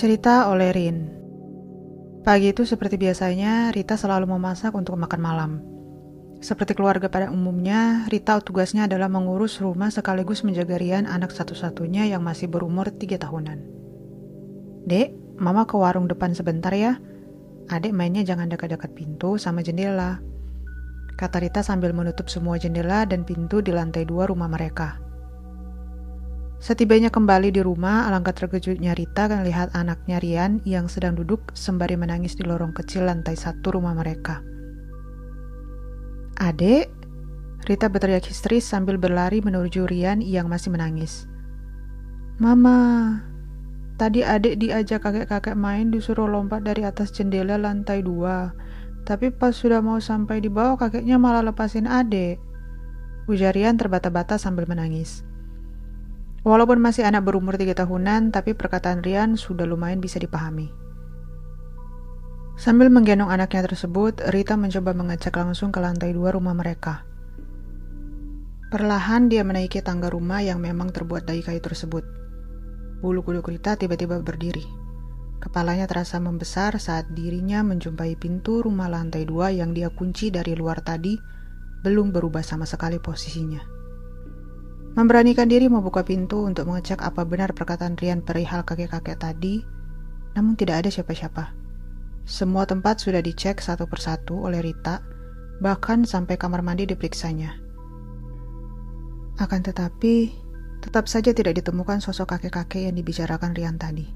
Cerita oleh Rin Pagi itu seperti biasanya, Rita selalu memasak untuk makan malam. Seperti keluarga pada umumnya, Rita tugasnya adalah mengurus rumah sekaligus menjaga Rian anak satu-satunya yang masih berumur tiga tahunan. Dek, mama ke warung depan sebentar ya. Adek mainnya jangan dekat-dekat pintu sama jendela. Kata Rita sambil menutup semua jendela dan pintu di lantai dua rumah mereka. Setibanya kembali di rumah, alangkah terkejutnya Rita melihat anaknya Rian yang sedang duduk sembari menangis di lorong kecil lantai satu rumah mereka. Adek, Rita berteriak histeris sambil berlari menuju Rian yang masih menangis. Mama, tadi adek diajak kakek-kakek main disuruh lompat dari atas jendela lantai dua. Tapi pas sudah mau sampai di bawah kakeknya malah lepasin adek. Ujar Rian terbata-bata sambil menangis. Walaupun masih anak berumur tiga tahunan, tapi perkataan Rian sudah lumayan bisa dipahami. Sambil menggendong anaknya tersebut, Rita mencoba mengecek langsung ke lantai dua rumah mereka. Perlahan dia menaiki tangga rumah yang memang terbuat dari kayu tersebut. Bulu kuduk Rita tiba-tiba berdiri. Kepalanya terasa membesar saat dirinya menjumpai pintu rumah lantai dua yang dia kunci dari luar tadi, belum berubah sama sekali posisinya. Memberanikan diri membuka pintu untuk mengecek apa benar perkataan Rian perihal kakek-kakek tadi, namun tidak ada siapa-siapa. Semua tempat sudah dicek satu persatu oleh Rita, bahkan sampai kamar mandi diperiksanya. Akan tetapi, tetap saja tidak ditemukan sosok kakek-kakek yang dibicarakan Rian tadi.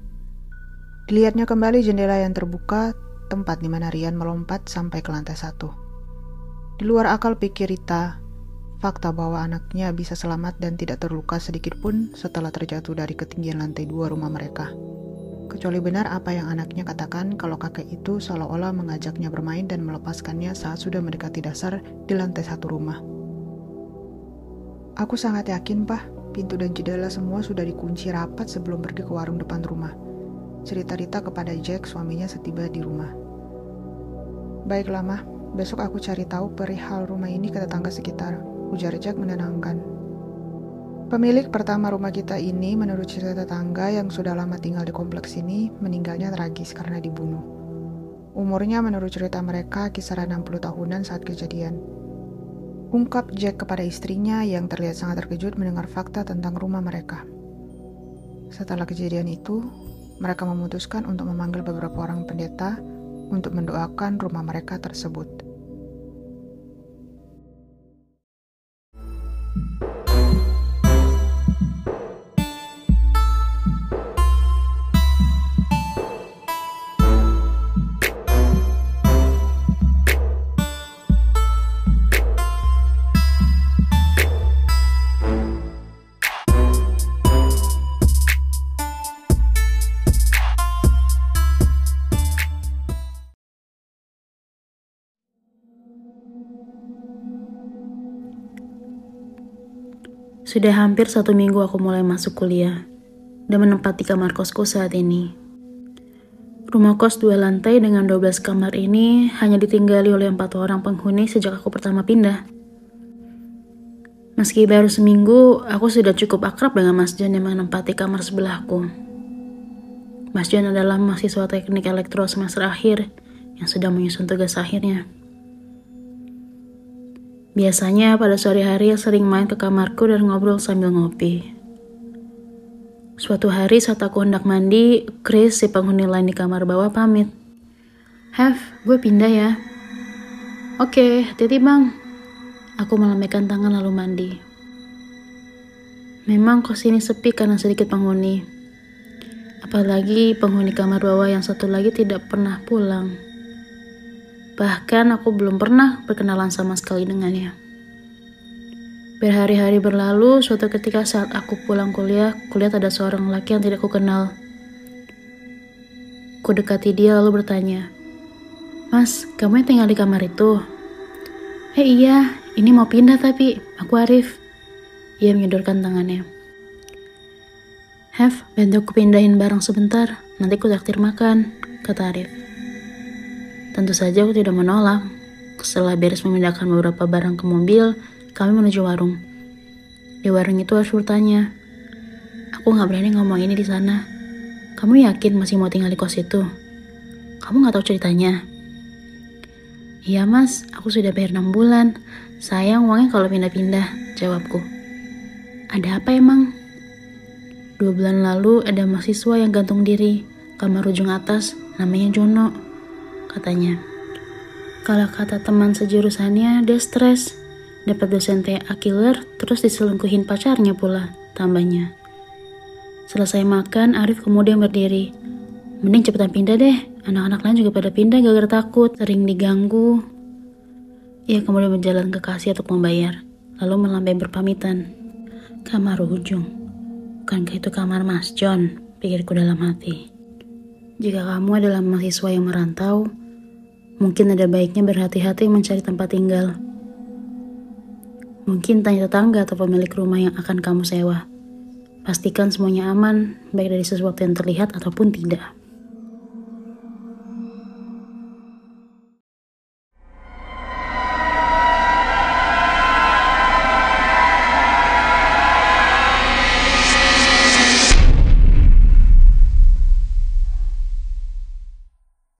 Dilihatnya kembali jendela yang terbuka, tempat di mana Rian melompat sampai ke lantai satu. Di luar akal pikir Rita, Fakta bahwa anaknya bisa selamat dan tidak terluka sedikit pun setelah terjatuh dari ketinggian lantai dua rumah mereka. Kecuali benar apa yang anaknya katakan kalau kakek itu seolah-olah mengajaknya bermain dan melepaskannya saat sudah mendekati dasar di lantai satu rumah. Aku sangat yakin, Pak, pintu dan jendela semua sudah dikunci rapat sebelum pergi ke warung depan rumah. Cerita Rita kepada Jack, suaminya setiba di rumah. Baiklah, Mah. Besok aku cari tahu perihal rumah ini ke tetangga sekitar ujar Jack menenangkan. Pemilik pertama rumah kita ini, menurut cerita tetangga yang sudah lama tinggal di kompleks ini, meninggalnya tragis karena dibunuh. Umurnya menurut cerita mereka kisaran 60 tahunan saat kejadian. Ungkap Jack kepada istrinya yang terlihat sangat terkejut mendengar fakta tentang rumah mereka. Setelah kejadian itu, mereka memutuskan untuk memanggil beberapa orang pendeta untuk mendoakan rumah mereka tersebut. Sudah hampir satu minggu aku mulai masuk kuliah dan menempati kamar kosku saat ini. Rumah kos dua lantai dengan 12 kamar ini hanya ditinggali oleh empat orang penghuni sejak aku pertama pindah. Meski baru seminggu, aku sudah cukup akrab dengan Mas John yang menempati kamar sebelahku. Mas John adalah mahasiswa teknik elektro semester akhir yang sudah menyusun tugas akhirnya. Biasanya pada sore hari sering main ke kamarku dan ngobrol sambil ngopi. Suatu hari saat aku hendak mandi, Chris si penghuni lain di kamar bawah pamit. Have, gue pindah ya. Oke, hati-hati bang. Aku melambaikan tangan lalu mandi. Memang kos ini sepi karena sedikit penghuni. Apalagi penghuni kamar bawah yang satu lagi tidak pernah pulang. Bahkan aku belum pernah berkenalan sama sekali dengannya. Berhari-hari berlalu, suatu ketika saat aku pulang kuliah, kulihat ada seorang laki yang tidak kukenal. Ku dekati dia lalu bertanya, Mas, kamu yang tinggal di kamar itu? Eh iya, ini mau pindah tapi, aku Arif. Ia menyodorkan tangannya. Have, bantu aku pindahin barang sebentar, nanti ku traktir makan, kata Arif. Tentu saja aku tidak menolak. Setelah beres memindahkan beberapa barang ke mobil, kami menuju warung. Di warung itu harus bertanya, aku nggak berani ngomong ini di sana. Kamu yakin masih mau tinggal di kos itu? Kamu nggak tahu ceritanya? Iya mas, aku sudah bayar 6 bulan. Sayang uangnya kalau pindah-pindah, jawabku. Ada apa emang? Dua bulan lalu ada mahasiswa yang gantung diri, kamar ujung atas, namanya Jono, katanya. Kalau kata teman sejurusannya, dia stres. Dapat dosen TA killer, terus diselingkuhin pacarnya pula, tambahnya. Selesai makan, Arif kemudian berdiri. Mending cepetan pindah deh, anak-anak lain juga pada pindah gara-gara takut, sering diganggu. Ia kemudian berjalan ke kasir untuk membayar, lalu melambai berpamitan. Kamar ujung. Bukankah itu kamar Mas John? Pikirku dalam hati. Jika kamu adalah mahasiswa yang merantau, mungkin ada baiknya berhati-hati mencari tempat tinggal. Mungkin tanya tetangga atau pemilik rumah yang akan kamu sewa. Pastikan semuanya aman, baik dari sesuatu yang terlihat ataupun tidak.